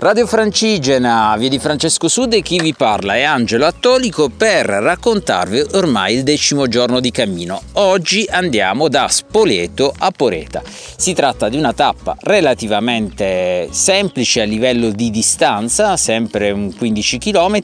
Radio Francigena, via di Francesco Sud e chi vi parla è Angelo Attolico per raccontarvi ormai il decimo giorno di cammino. Oggi andiamo da Spoleto a Poreta. Si tratta di una tappa relativamente semplice a livello di distanza, sempre un 15 km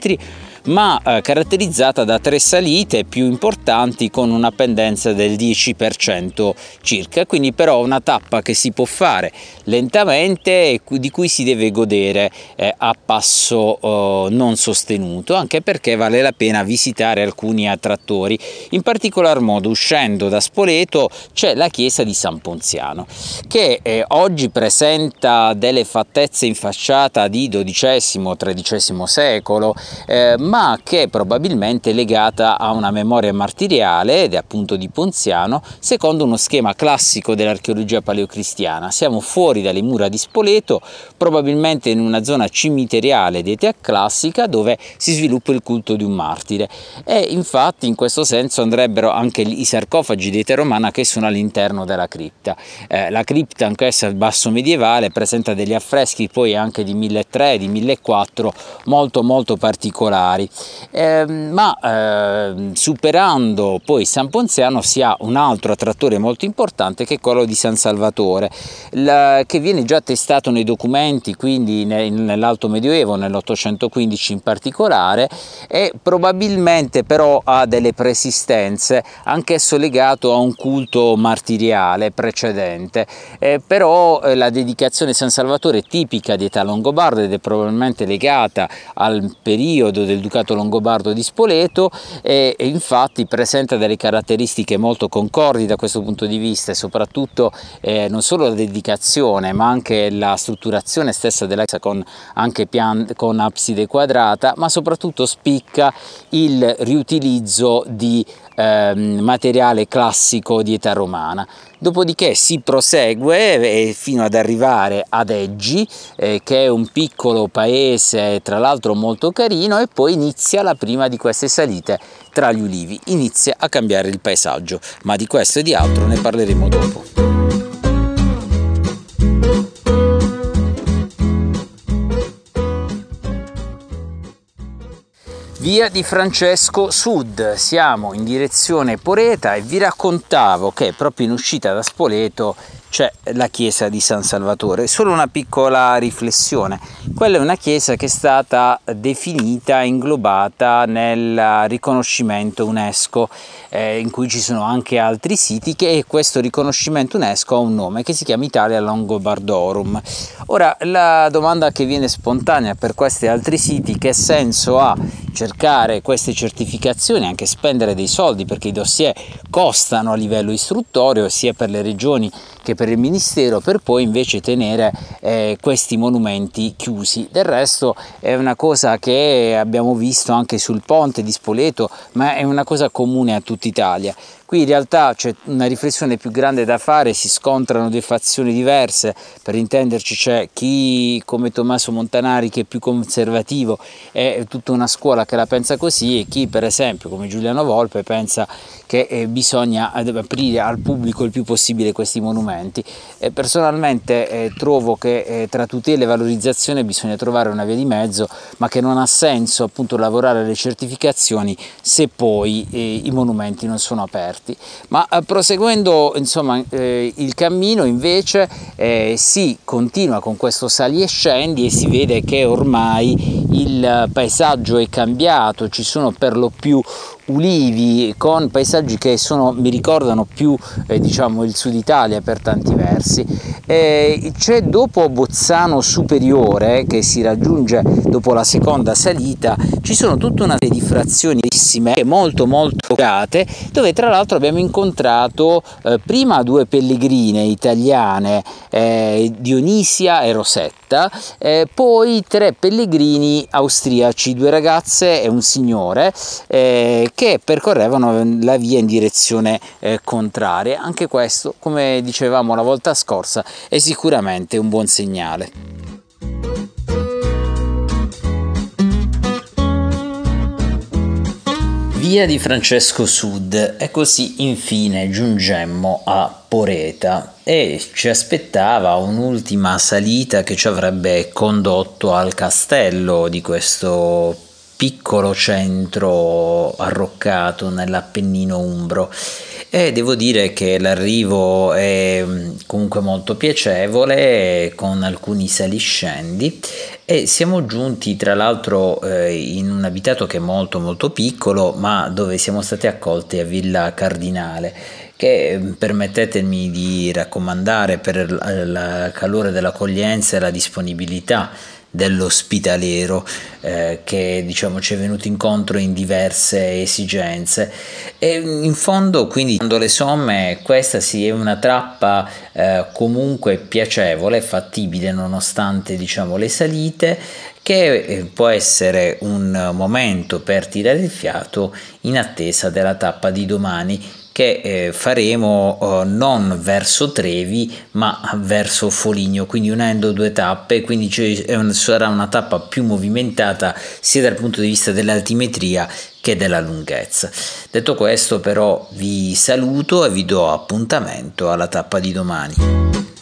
ma eh, caratterizzata da tre salite più importanti con una pendenza del 10% circa, quindi però una tappa che si può fare lentamente e di cui si deve godere eh, a passo eh, non sostenuto, anche perché vale la pena visitare alcuni attrattori. In particolar modo uscendo da Spoleto c'è la chiesa di San Ponziano che oggi presenta delle fattezze in facciata di XII-XIII secolo, eh, ma che è probabilmente legata a una memoria martiriale ed è appunto di Ponziano, secondo uno schema classico dell'archeologia paleocristiana. Siamo fuori dalle mura di Spoleto, probabilmente in una zona cimiteriale di età classica dove si sviluppa il culto di un martire e infatti in questo senso andrebbero anche i sarcofagi di età romana che sono all'interno della cripta. Eh, la cripta anch'essa basso medievale presenta degli affreschi poi anche di 1300, di 1400 molto molto particolari eh, ma eh, superando poi San Ponziano si ha un altro attrattore molto importante che è quello di San Salvatore, la, che viene già testato nei documenti, quindi ne, nell'Alto Medioevo, nell'815 in particolare, e probabilmente però ha delle persistenze, anch'esso legato a un culto martiriale precedente, eh, però eh, la dedicazione di San Salvatore è tipica di età longobarda ed è probabilmente legata al periodo del Ducato Longobardo di Spoleto e, e infatti presenta delle caratteristiche molto concordi da questo punto di vista e soprattutto eh, non solo la dedicazione ma anche la strutturazione stessa della chiesa con anche pian, con abside quadrata ma soprattutto spicca il riutilizzo di eh, materiale classico di età romana. Dopodiché si prosegue eh, fino ad arrivare ad Eggi, eh, che è un piccolo paese tra l'altro molto carino, e poi inizia la prima di queste salite tra gli ulivi, inizia a cambiare il paesaggio, ma di questo e di altro ne parleremo dopo. Via di Francesco Sud, siamo in direzione Poreta e vi raccontavo che proprio in uscita da Spoleto c'è la chiesa di San Salvatore. Solo una piccola riflessione. Quella è una chiesa che è stata definita, inglobata nel riconoscimento UNESCO, eh, in cui ci sono anche altri siti, che questo riconoscimento UNESCO ha un nome che si chiama Italia Longobardorum. Ora, la domanda che viene spontanea per questi altri siti, che senso ha cercare queste certificazioni, anche spendere dei soldi, perché i dossier costano a livello istruttorio, sia per le regioni che per il Ministero per poi invece tenere eh, questi monumenti chiusi. Del resto è una cosa che abbiamo visto anche sul ponte di Spoleto, ma è una cosa comune a tutta Italia. Qui in realtà c'è una riflessione più grande da fare, si scontrano due fazioni diverse, per intenderci c'è chi come Tommaso Montanari che è più conservativo è tutta una scuola che la pensa così e chi per esempio come Giuliano Volpe pensa che eh, bisogna aprire al pubblico il più possibile questi monumenti. Personalmente eh, trovo che eh, tra tutela e valorizzazione bisogna trovare una via di mezzo, ma che non ha senso appunto lavorare alle certificazioni se poi i monumenti non sono aperti. Ma eh, proseguendo insomma eh, il cammino invece si continua con questo sali e scendi e si vede che ormai il paesaggio è cambiato, ci sono per lo più ulivi con paesaggi che sono, mi ricordano più eh, diciamo il sud Italia per tanti versi. Eh, c'è dopo Bozzano Superiore che si raggiunge dopo la seconda salita ci sono tutta una serie di frazioni molto molto tocate dove tra l'altro abbiamo incontrato eh, prima due pellegrine italiane eh, Dionisia e Rosetta eh, poi tre pellegrini austriaci due ragazze e un signore eh, che percorrevano la via in direzione eh, contraria. Anche questo, come dicevamo la volta scorsa, è sicuramente un buon segnale. Via di Francesco Sud. E così infine giungemmo a Poreta e ci aspettava un'ultima salita che ci avrebbe condotto al castello di questo piccolo centro arroccato nell'Appennino umbro e devo dire che l'arrivo è mm, comunque molto piacevole con alcuni saliscendi e siamo giunti tra l'altro eh, in un abitato che è molto molto piccolo ma dove siamo stati accolti a Villa Cardinale che mm, permettetemi di raccomandare per il calore dell'accoglienza e la disponibilità dell'ospitaliero eh, che diciamo ci è venuto incontro in diverse esigenze. E in fondo quindi dando le somme questa sì è una trappa eh, comunque piacevole fattibile nonostante diciamo le salite che eh, può essere un momento per tirare il fiato in attesa della tappa di domani che eh, faremo eh, non verso Trevi ma verso Foligno, quindi unendo due tappe, quindi sarà una tappa più movimentata sia dal punto di vista dell'altimetria che della lunghezza. Detto questo però vi saluto e vi do appuntamento alla tappa di domani.